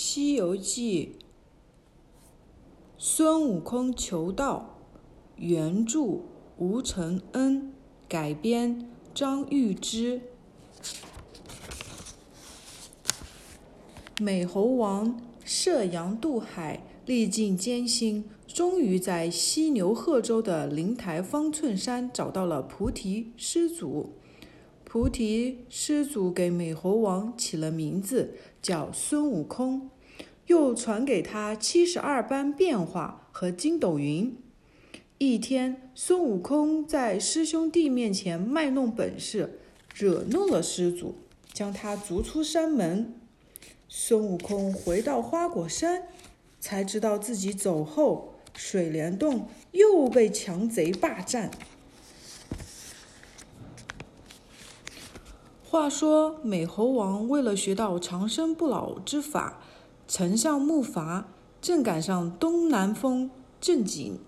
西游记》孙悟空求道，原著吴承恩，改编张玉芝。美猴王涉洋渡海，历尽艰辛，终于在犀牛贺州的灵台方寸山找到了菩提师祖。菩提师祖给美猴王起了名字，叫孙悟空，又传给他七十二般变化和筋斗云。一天，孙悟空在师兄弟面前卖弄本事，惹怒了师祖，将他逐出山门。孙悟空回到花果山，才知道自己走后，水帘洞又被强贼霸占。话说，美猴王为了学到长生不老之法，乘上木筏，正赶上东南风正紧，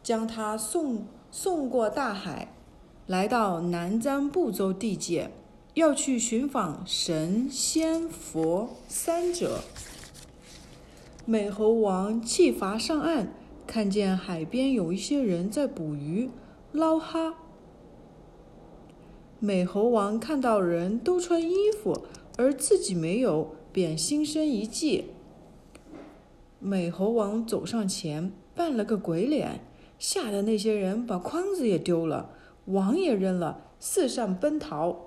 将他送送过大海，来到南瞻部洲地界，要去寻访神仙佛三者。美猴王弃筏上岸，看见海边有一些人在捕鱼、捞哈。美猴王看到人都穿衣服，而自己没有，便心生一计。美猴王走上前，扮了个鬼脸，吓得那些人把筐子也丢了，网也扔了，四散奔逃。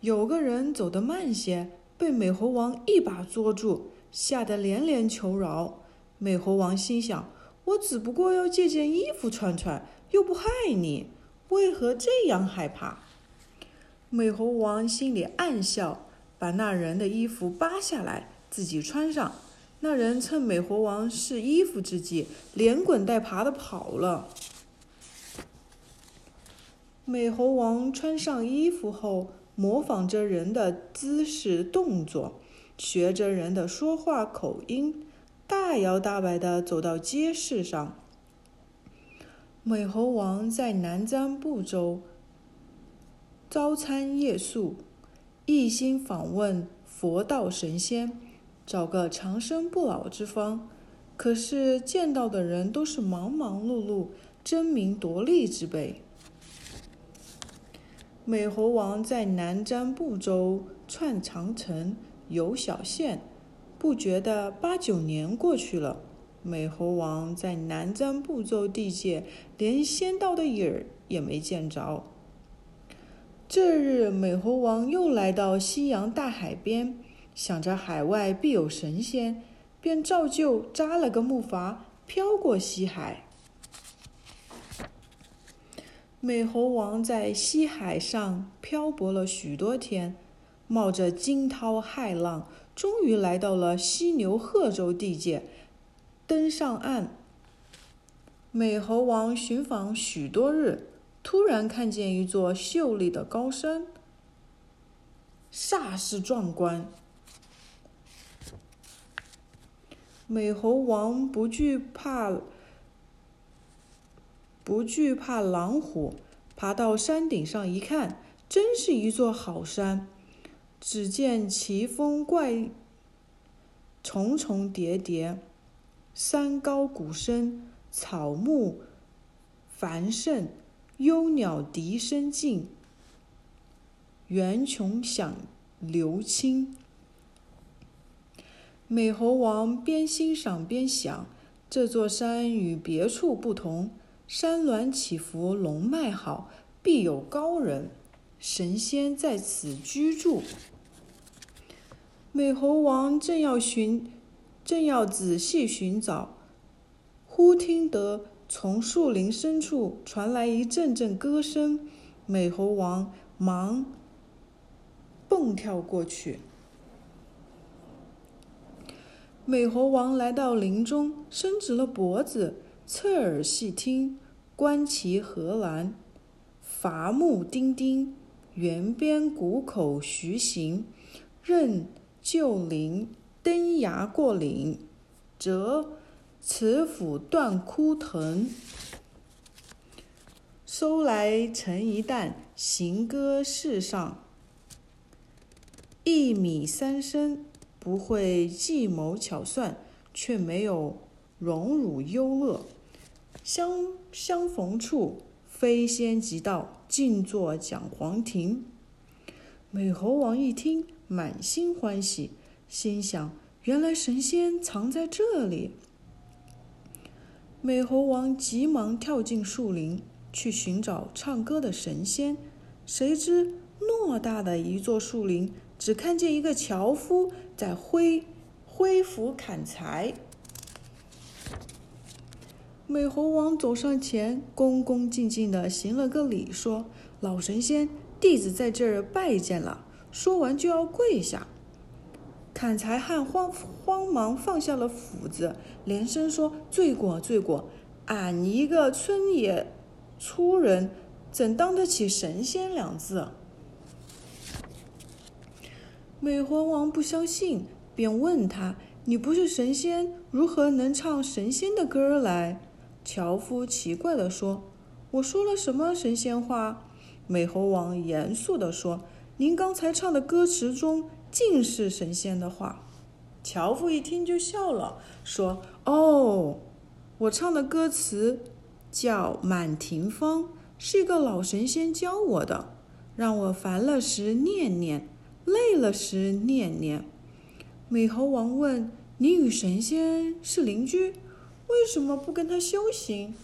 有个人走得慢些，被美猴王一把捉住，吓得连连求饶。美猴王心想：我只不过要借件衣服穿穿。又不害你，为何这样害怕？美猴王心里暗笑，把那人的衣服扒下来，自己穿上。那人趁美猴王试衣服之际，连滚带爬的跑了。美猴王穿上衣服后，模仿着人的姿势动作，学着人的说话口音，大摇大摆的走到街市上。美猴王在南瞻部洲朝餐夜宿，一心访问佛道神仙，找个长生不老之方。可是见到的人都是忙忙碌碌、争名夺利之辈。美猴王在南瞻部洲串长城、游小县，不觉得八九年过去了。美猴王在南瞻部洲地界，连仙道的影儿也没见着。这日，美猴王又来到西洋大海边，想着海外必有神仙，便照旧扎了个木筏，飘过西海。美猴王在西海上漂泊了许多天，冒着惊涛骇浪，终于来到了犀牛贺州地界。登上岸，美猴王寻访许多日，突然看见一座秀丽的高山，煞是壮观。美猴王不惧怕，不惧怕狼虎，爬到山顶上一看，真是一座好山。只见奇峰怪，重重叠叠。山高谷深，草木繁盛，幽鸟笛声静，猿穷响流清。美猴王边欣赏边想：这座山与别处不同，山峦起伏，龙脉好，必有高人、神仙在此居住。美猴王正要寻。正要仔细寻找，忽听得从树林深处传来一阵阵歌声。美猴王忙蹦跳过去。美猴王来到林中，伸直了脖子，侧耳细听，观其何然？伐木丁丁，圆边谷口徐行，任旧林。登崖过岭，折慈斧断枯藤。收来成一担，行歌世上。一米三深，不会计谋巧算，却没有荣辱忧乐。相相逢处，飞仙即到，静坐讲黄庭。美猴王一听，满心欢喜，心想：原来神仙藏在这里。美猴王急忙跳进树林，去寻找唱歌的神仙。谁知偌大的一座树林，只看见一个樵夫在挥挥斧砍柴。美猴王走上前，恭恭敬敬地行了个礼，说：“老神仙，弟子在这儿拜见了。”说完就要跪下。砍柴汉慌慌忙放下了斧子，连声说：“罪过，罪过！俺一个村野粗人，怎当得起神仙两字？”美猴王不相信，便问他：“你不是神仙，如何能唱神仙的歌来？”樵夫奇怪地说：“我说了什么神仙话？”美猴王严肃地说：“您刚才唱的歌词中尽是神仙的话。”樵夫一听就笑了，说：“哦，我唱的歌词叫《满庭芳》，是一个老神仙教我的，让我烦了时念念，累了时念念。”美猴王问：“你与神仙是邻居？”为什么不跟他修行？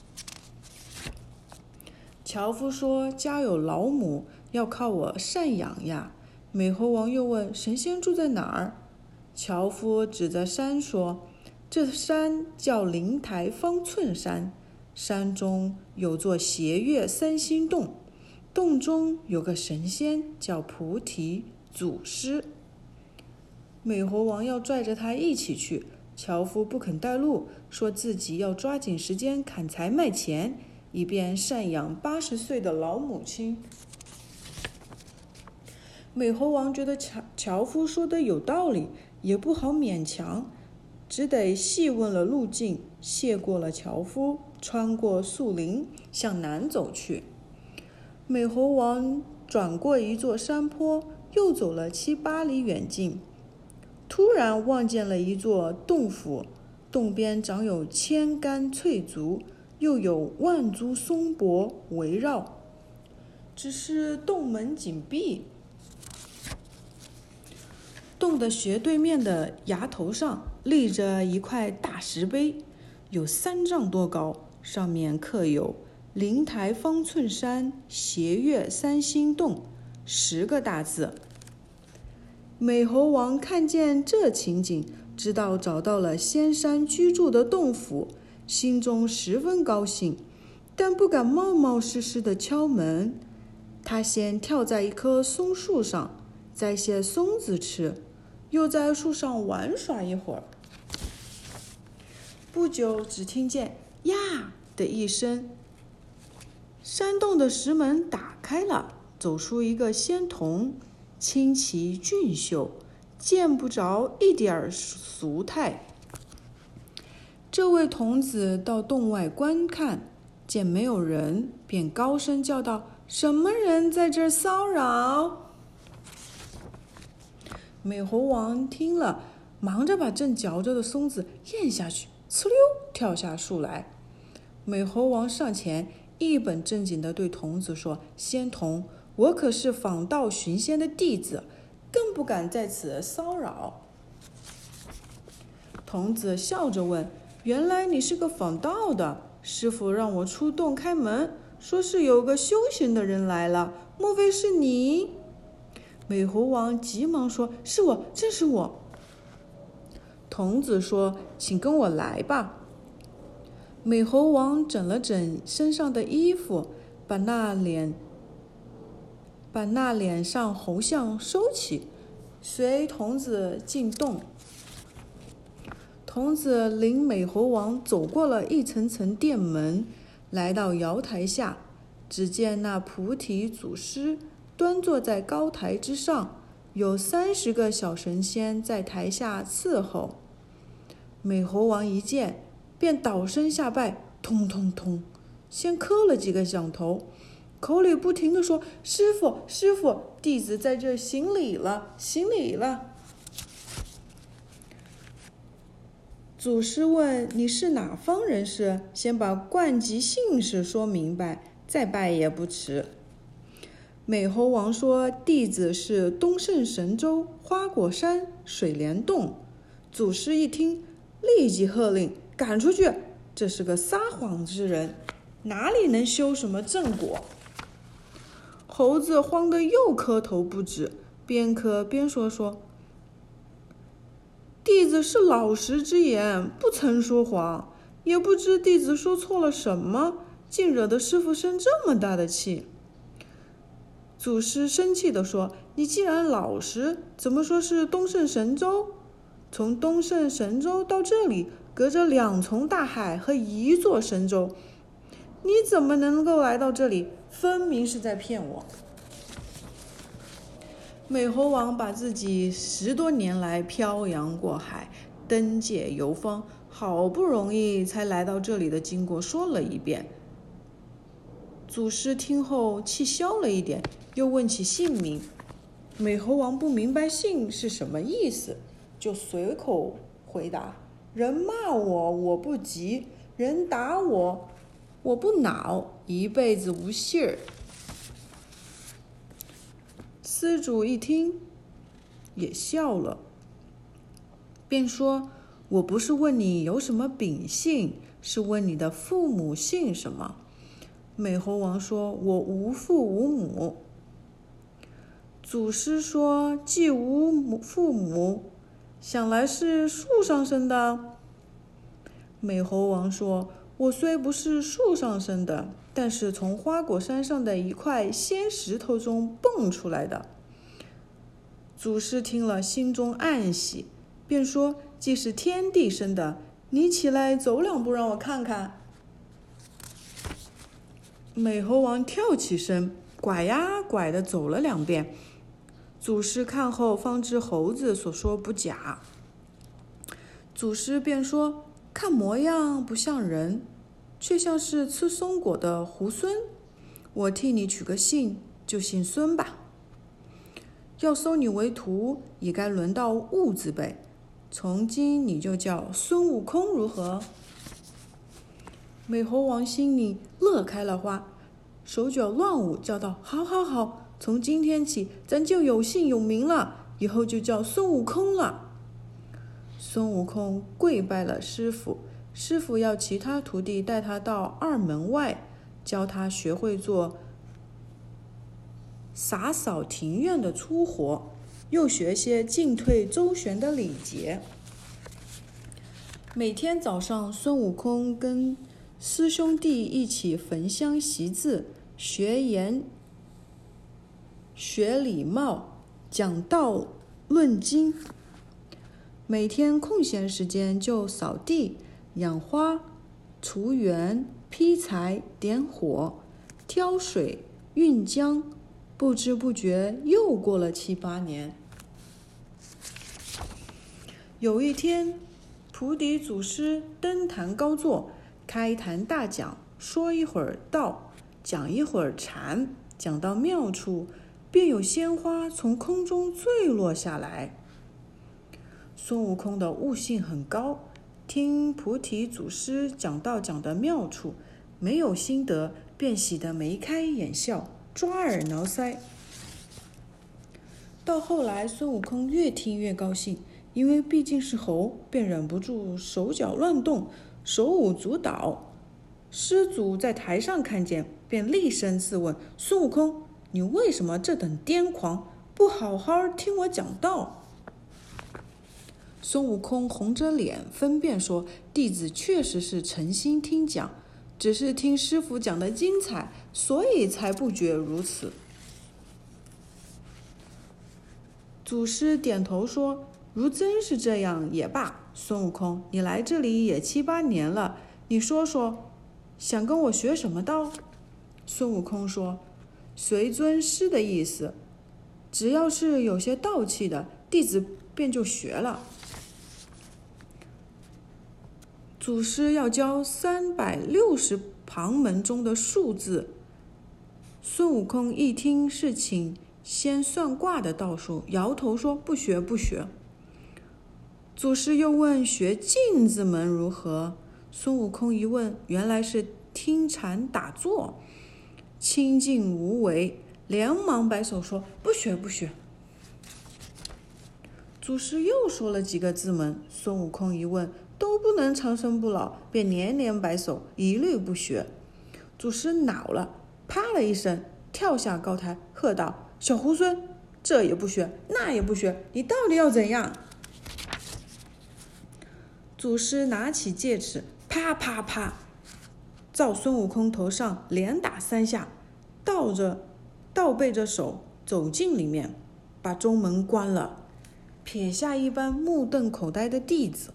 樵夫说：“家有老母，要靠我赡养呀。”美猴王又问：“神仙住在哪儿？”樵夫指着山说：“这山叫灵台方寸山，山中有座斜月三星洞，洞中有个神仙叫菩提祖师。”美猴王要拽着他一起去。樵夫不肯带路，说自己要抓紧时间砍柴卖钱，以便赡养八十岁的老母亲。美猴王觉得樵樵夫说的有道理，也不好勉强，只得细问了路径，谢过了樵夫，穿过树林向南走去。美猴王转过一座山坡，又走了七八里远近。突然望见了一座洞府，洞边长有千竿翠竹，又有万株松柏围绕，只是洞门紧闭。洞的斜对面的崖头上立着一块大石碑，有三丈多高，上面刻有“灵台方寸山斜月三星洞”十个大字。美猴王看见这情景，知道找到了仙山居住的洞府，心中十分高兴，但不敢冒冒失失地敲门。他先跳在一棵松树上，摘些松子吃，又在树上玩耍一会儿。不久，只听见“呀”的一声，山洞的石门打开了，走出一个仙童。清奇俊秀，见不着一点儿俗态。这位童子到洞外观看，见没有人，便高声叫道：“什么人在这骚扰？”美猴王听了，忙着把正嚼着的松子咽下去，哧溜跳下树来。美猴王上前，一本正经地对童子说：“仙童。”我可是访道寻仙的弟子，更不敢在此骚扰。童子笑着问：“原来你是个访道的？师傅让我出洞开门，说是有个修行的人来了，莫非是你？”美猴王急忙说：“是我，正是我。”童子说：“请跟我来吧。”美猴王整了整身上的衣服，把那脸。把那脸上红相收起，随童子进洞。童子领美猴王走过了一层层殿门，来到瑶台下，只见那菩提祖师端坐在高台之上，有三十个小神仙在台下伺候。美猴王一见，便倒身下拜，通通通，先磕了几个响头。口里不停地说：“师傅，师傅，弟子在这行礼了，行礼了。”祖师问：“你是哪方人士？先把冠籍姓氏说明白，再拜也不迟。”美猴王说：“弟子是东胜神州花果山水帘洞。”祖师一听，立即喝令：“赶出去！这是个撒谎之人，哪里能修什么正果？”猴子慌得又磕头不止，边磕边说：“说。”弟子是老实之言，不曾说谎，也不知弟子说错了什么，竟惹得师傅生这么大的气。祖师生气地说：“你既然老实，怎么说是东胜神州？从东胜神州到这里，隔着两重大海和一座神州，你怎么能够来到这里？分明是在骗我。”美猴王把自己十多年来漂洋过海、登界游方，好不容易才来到这里的经过说了一遍。祖师听后气消了一点，又问起姓名。美猴王不明白姓是什么意思，就随口回答：“人骂我，我不急；人打我，我不恼。一辈子无信儿。”施主一听，也笑了，便说：“我不是问你有什么秉性，是问你的父母姓什么。”美猴王说：“我无父无母。”祖师说：“既无母父母，想来是树上生的。”美猴王说：“我虽不是树上生的。”但是从花果山上的一块仙石头中蹦出来的。祖师听了，心中暗喜，便说：“既是天地生的，你起来走两步，让我看看。”美猴王跳起身，拐呀拐的走了两遍。祖师看后，方知猴子所说不假。祖师便说：“看模样不像人。”却像是吃松果的猢狲，我替你取个姓，就姓孙吧。要收你为徒，也该轮到悟字辈，从今你就叫孙悟空，如何？美猴王心里乐开了花，手脚乱舞，叫道：“好，好，好！从今天起，咱就有姓有名了，以后就叫孙悟空了。”孙悟空跪拜了师傅。师傅要其他徒弟带他到二门外，教他学会做洒扫庭院的粗活，又学些进退周旋的礼节。每天早上，孙悟空跟师兄弟一起焚香习字、学言、学礼貌、讲道论经。每天空闲时间就扫地。养花、除园、劈柴、点火、挑水、运浆，不知不觉又过了七八年。有一天，菩提祖师登坛高坐，开坛大讲，说一会儿道，讲一会儿禅，讲到妙处，便有鲜花从空中坠落下来。孙悟空的悟性很高。听菩提祖师讲道讲的妙处，没有心得，便喜得眉开眼笑，抓耳挠腮。到后来，孙悟空越听越高兴，因为毕竟是猴，便忍不住手脚乱动，手舞足蹈。师祖在台上看见，便厉声质问孙悟空：“你为什么这等癫狂？不好好听我讲道？”孙悟空红着脸分辨说：“弟子确实是诚心听讲，只是听师傅讲的精彩，所以才不觉如此。”祖师点头说：“如真是这样也罢。孙悟空，你来这里也七八年了，你说说，想跟我学什么道？”孙悟空说：“随尊师的意思，只要是有些道气的，弟子便就学了。”祖师要教三百六十旁门中的数字。孙悟空一听是请先算卦的道术，摇头说不学不学。祖师又问学镜子门如何？孙悟空一问，原来是听禅打坐，清净无为，连忙摆手说不学不学。祖师又说了几个字门，孙悟空一问都不能长生不老，便连连摆手，一律不学。祖师恼了，啪了一声，跳下高台，喝道：“小猢狲，这也不学，那也不学，你到底要怎样？”祖师拿起戒尺，啪啪啪，照孙悟空头上连打三下，倒着倒背着手走进里面，把中门关了。撇下一班目瞪口呆的弟子，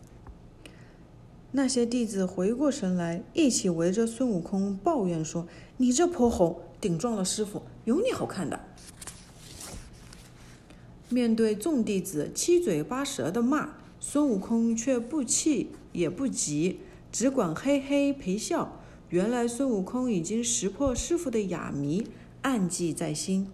那些弟子回过神来，一起围着孙悟空抱怨说：“你这泼猴，顶撞了师傅，有你好看的！”面对众弟子七嘴八舌的骂，孙悟空却不气也不急，只管嘿嘿陪笑。原来孙悟空已经识破师傅的哑谜，暗记在心。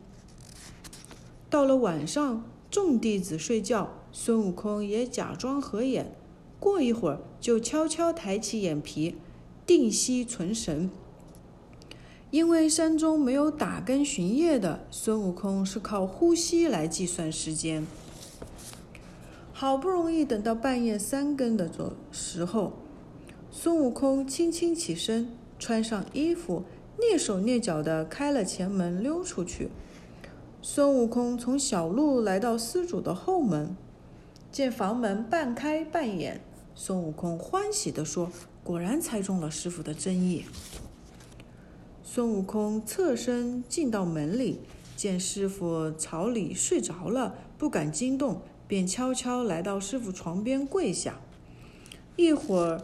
到了晚上。众弟子睡觉，孙悟空也假装合眼，过一会儿就悄悄抬起眼皮，定息存神。因为山中没有打更巡夜的，孙悟空是靠呼吸来计算时间。好不容易等到半夜三更的时候，孙悟空轻轻起身，穿上衣服，蹑手蹑脚的开了前门，溜出去。孙悟空从小路来到施主的后门，见房门半开半掩，孙悟空欢喜地说：“果然猜中了师傅的真意。”孙悟空侧身进到门里，见师傅朝里睡着了，不敢惊动，便悄悄来到师傅床边跪下。一会儿，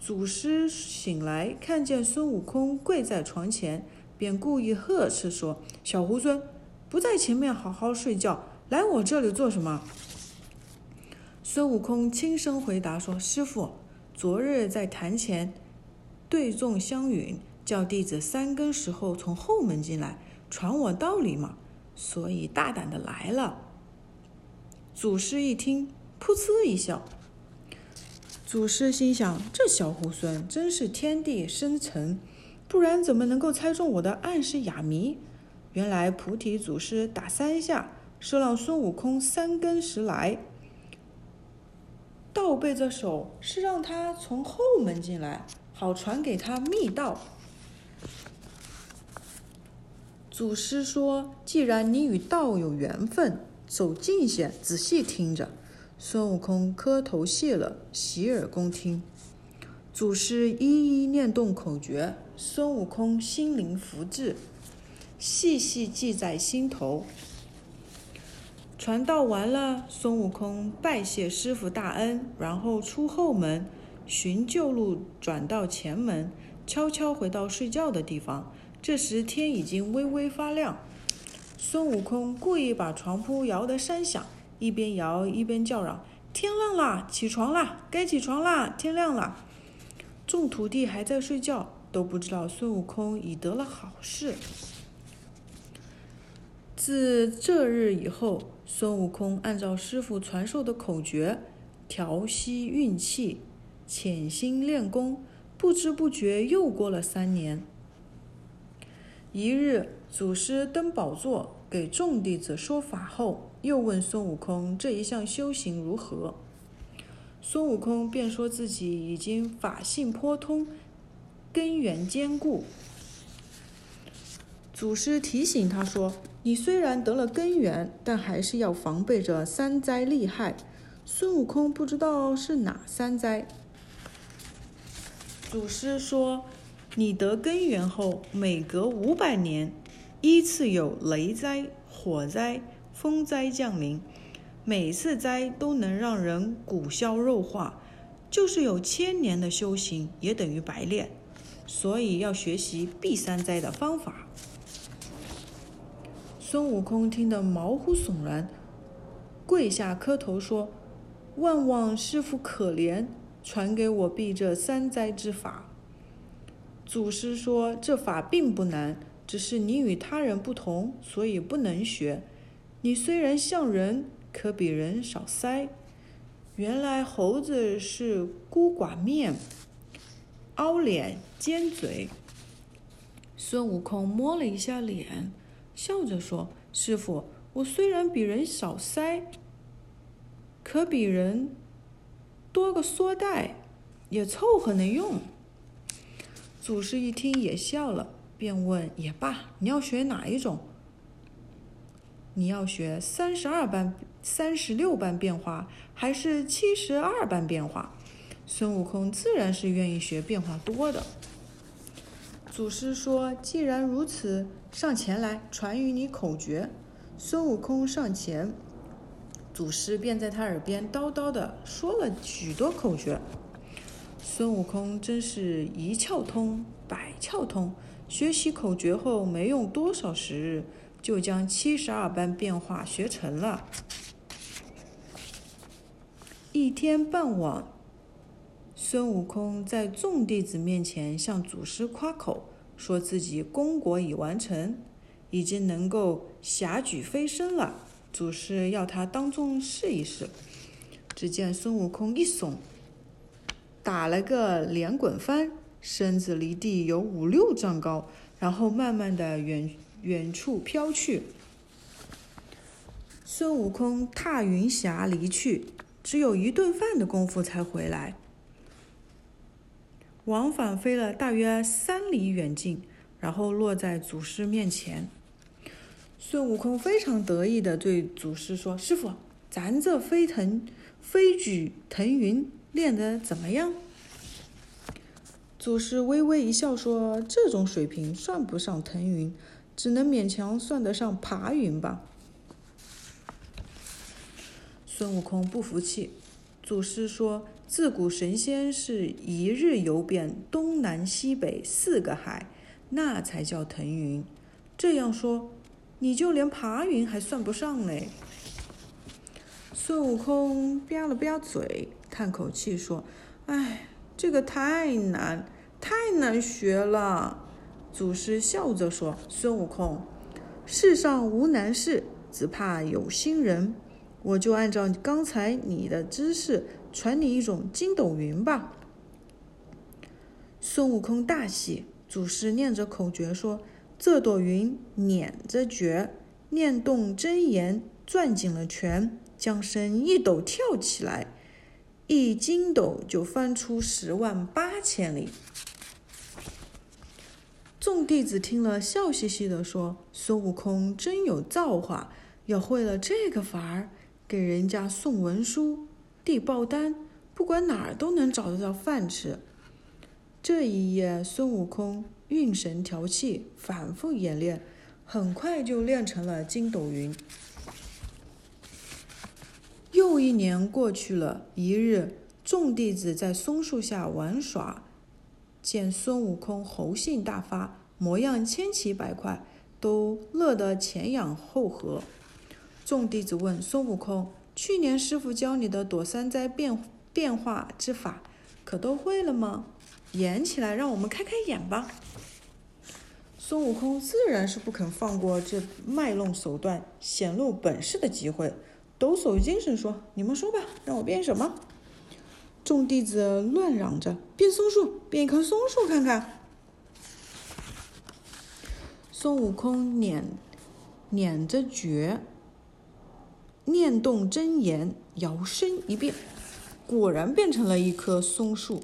祖师醒来，看见孙悟空跪在床前，便故意呵斥说：“小猢狲！”不在前面好好睡觉，来我这里做什么？孙悟空轻声回答说：“师傅，昨日在坛前对众相允，叫弟子三更时候从后门进来，传我道理嘛，所以大胆的来了。”祖师一听，噗呲一笑。祖师心想：这小猢狲真是天地生成，不然怎么能够猜中我的暗示哑谜？原来菩提祖师打三下，是让孙悟空三更时来；倒背着手，是让他从后门进来，好传给他密道。祖师说：“既然你与道有缘分，走近些，仔细听着。”孙悟空磕头谢了，洗耳恭听。祖师一一念动口诀，孙悟空心灵福至。细细记在心头。传道完了，孙悟空拜谢师傅大恩，然后出后门，寻旧路转到前门，悄悄回到睡觉的地方。这时天已经微微发亮，孙悟空故意把床铺摇得山响，一边摇一边叫嚷：“天亮啦，起床啦，该起床啦，天亮啦！”众徒弟还在睡觉，都不知道孙悟空已得了好事。自这日以后，孙悟空按照师傅传授的口诀调息运气，潜心练功，不知不觉又过了三年。一日，祖师登宝座给众弟子说法后，又问孙悟空这一项修行如何。孙悟空便说自己已经法性颇通，根源坚固。祖师提醒他说。你虽然得了根源，但还是要防备着三灾厉害。孙悟空不知道是哪三灾。祖师说，你得根源后，每隔五百年，依次有雷灾、火灾、风灾降临，每次灾都能让人骨消肉化，就是有千年的修行也等于白练。所以要学习避三灾的方法。孙悟空听得毛骨悚然，跪下磕头说：“万望师傅可怜，传给我避这三灾之法。”祖师说：“这法并不难，只是你与他人不同，所以不能学。你虽然像人，可比人少腮。原来猴子是孤寡面，凹脸尖嘴。孙悟空摸了一下脸，笑着说：“师傅，我虽然比人少腮，可比人多个缩带，也凑合能用。”祖师一听也笑了，便问：“也罢，你要学哪一种？”你要学三十二般、三十六般变化，还是七十二般变化？孙悟空自然是愿意学变化多的。祖师说：“既然如此，上前来传与你口诀。”孙悟空上前，祖师便在他耳边叨叨的说了许多口诀。孙悟空真是一窍通百窍通，学习口诀后没用多少时日。就将七十二般变化学成了。一天傍晚，孙悟空在众弟子面前向祖师夸口，说自己功果已完成，已经能够霞举飞升了。祖师要他当众试一试。只见孙悟空一耸，打了个连滚翻，身子离地有五六丈高，然后慢慢的远。远处飘去，孙悟空踏云霞离去，只有一顿饭的功夫才回来。往返飞了大约三里远近，然后落在祖师面前。孙悟空非常得意的对祖师说：“师傅，咱这飞腾、飞举腾云练得怎么样？”祖师微微一笑说：“这种水平算不上腾云。”只能勉强算得上爬云吧。孙悟空不服气，祖师说：“自古神仙是一日游遍东南西北四个海，那才叫腾云。这样说，你就连爬云还算不上嘞。”孙悟空吧了吧嘴，叹口气说：“哎，这个太难，太难学了。”祖师笑着说：“孙悟空，世上无难事，只怕有心人。我就按照刚才你的姿势，传你一种筋斗云吧。”孙悟空大喜，祖师念着口诀说：“这朵云捻着诀，念动真言，攥紧了拳，将身一抖跳起来，一筋斗就翻出十万八千里。”众弟子听了，笑嘻嘻地说：“孙悟空真有造化，要会了这个法儿，给人家送文书、递报单，不管哪儿都能找得到饭吃。”这一夜，孙悟空运神调气，反复演练，很快就练成了筋斗云。又一年过去了，一日，众弟子在松树下玩耍。见孙悟空猴性大发，模样千奇百怪，都乐得前仰后合。众弟子问孙悟空：“去年师傅教你的躲三灾变变化之法，可都会了吗？演起来，让我们开开眼吧。”孙悟空自然是不肯放过这卖弄手段、显露本事的机会，抖擞精神说：“你们说吧，让我变什么？”众弟子乱嚷着：“变松树，变一棵松树看看。”孙悟空捻捻着诀，念动真言，摇身一变，果然变成了一棵松树，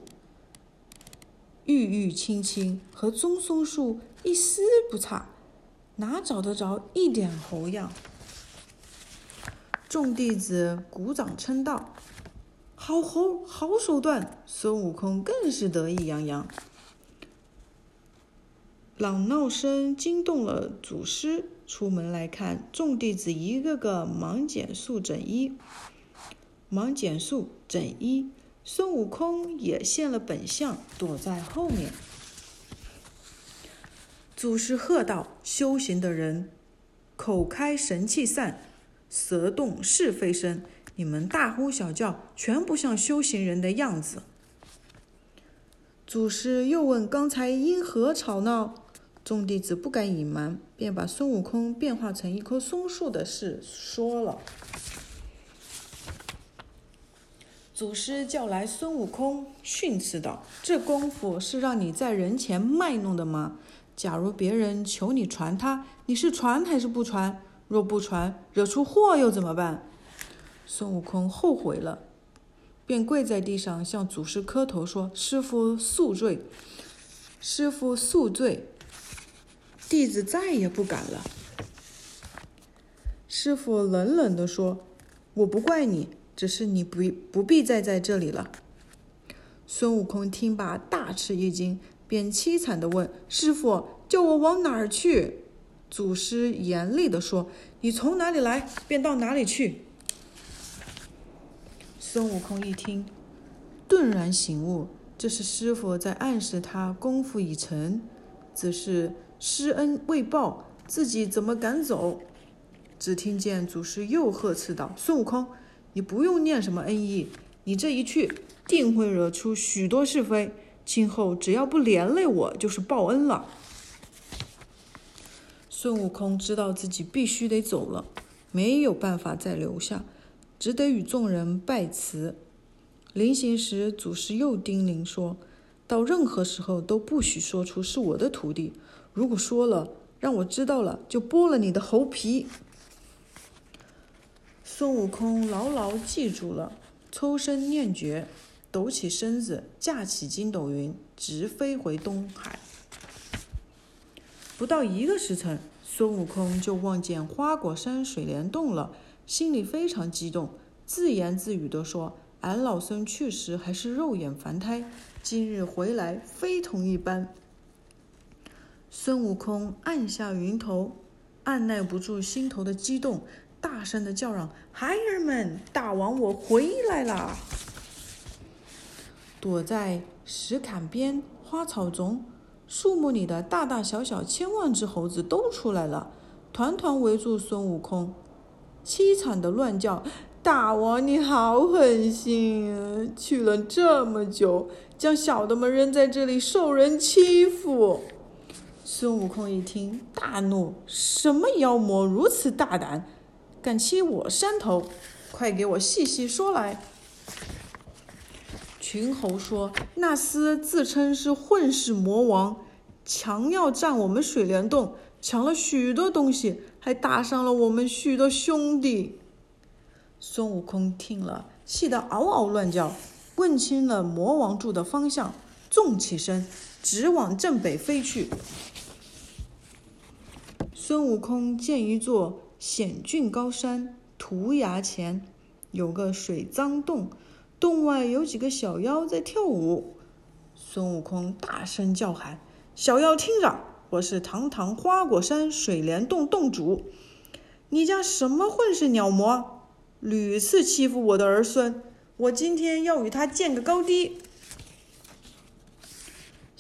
郁郁青青，和棕松树一丝不差，哪找得着一点猴样？众弟子鼓掌称道。好猴，好手段！孙悟空更是得意洋洋。嚷闹声惊动了祖师，出门来看，众弟子一个个忙减速整衣，忙减速整衣。孙悟空也现了本相，躲在后面。祖师喝道：“修行的人，口开神气散，舌动是非生。”你们大呼小叫，全不像修行人的样子。祖师又问：“刚才因何吵闹？”众弟子不敢隐瞒，便把孙悟空变化成一棵松树的事说了。祖师叫来孙悟空，训斥道：“这功夫是让你在人前卖弄的吗？假如别人求你传他，你是传还是不传？若不传，惹出祸又怎么办？”孙悟空后悔了，便跪在地上向祖师磕头说：“师傅恕罪，师傅恕罪，弟子再也不敢了。”师傅冷冷地说：“我不怪你。”只是你不不必再在这里了。孙悟空听罢，大吃一惊，便凄惨地问：“师傅，叫我往哪儿去？”祖师严厉地说：“你从哪里来，便到哪里去。”孙悟空一听，顿然醒悟，这是师傅在暗示他功夫已成，只是施恩未报，自己怎么敢走？只听见祖师又呵斥道：“孙悟空！”你不用念什么恩义，你这一去，定会惹出许多是非。今后只要不连累我，就是报恩了。孙悟空知道自己必须得走了，没有办法再留下，只得与众人拜辞。临行时，祖师又叮咛说：“到任何时候都不许说出是我的徒弟，如果说了，让我知道了，就剥了你的猴皮。”孙悟空牢牢记住了，抽身念诀，抖起身子，驾起筋斗云，直飞回东海。不到一个时辰，孙悟空就望见花果山水帘洞了，心里非常激动，自言自语地说：“俺老孙去时还是肉眼凡胎，今日回来非同一般。”孙悟空按下云头，按耐不住心头的激动。大声的叫嚷：“孩儿们，大王我回来了！”躲在石坎边、花草中、树木里的大大小小千万只猴子都出来了，团团围住孙悟空，凄惨的乱叫：“大王你好狠心啊！去了这么久，将小的们扔在这里受人欺负！”孙悟空一听，大怒：“什么妖魔如此大胆？”敢欺我山头，快给我细细说来。群猴说：“那厮自称是混世魔王，强要占我们水帘洞，抢了许多东西，还打伤了我们许多兄弟。”孙悟空听了，气得嗷嗷乱叫。问清了魔王住的方向，纵起身，直往正北飞去。孙悟空见一座。险峻高山，涂崖前有个水脏洞，洞外有几个小妖在跳舞。孙悟空大声叫喊：“小妖听着，我是堂堂花果山水帘洞洞主，你家什么混世鸟魔，屡次欺负我的儿孙，我今天要与他见个高低。”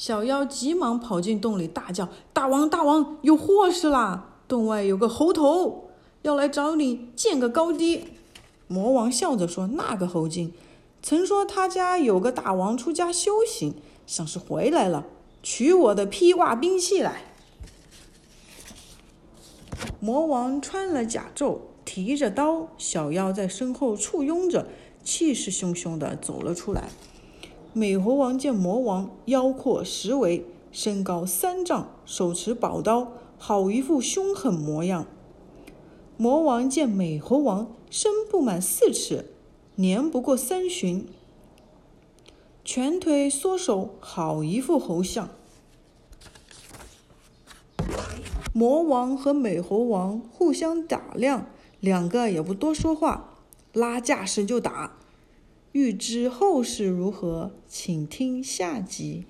小妖急忙跑进洞里，大叫：“大王，大王，有祸事啦！洞外有个猴头。”要来找你见个高低，魔王笑着说：“那个猴精，曾说他家有个大王出家修行，像是回来了，取我的披挂兵器来。”魔王穿了甲胄，提着刀，小妖在身后簇拥着，气势汹汹地走了出来。美猴王见魔王腰阔十围，身高三丈，手持宝刀，好一副凶狠模样。魔王见美猴王身不满四尺，年不过三旬，拳腿缩手，好一副猴相。魔王和美猴王互相打量，两个也不多说话，拉架势就打。欲知后事如何，请听下集。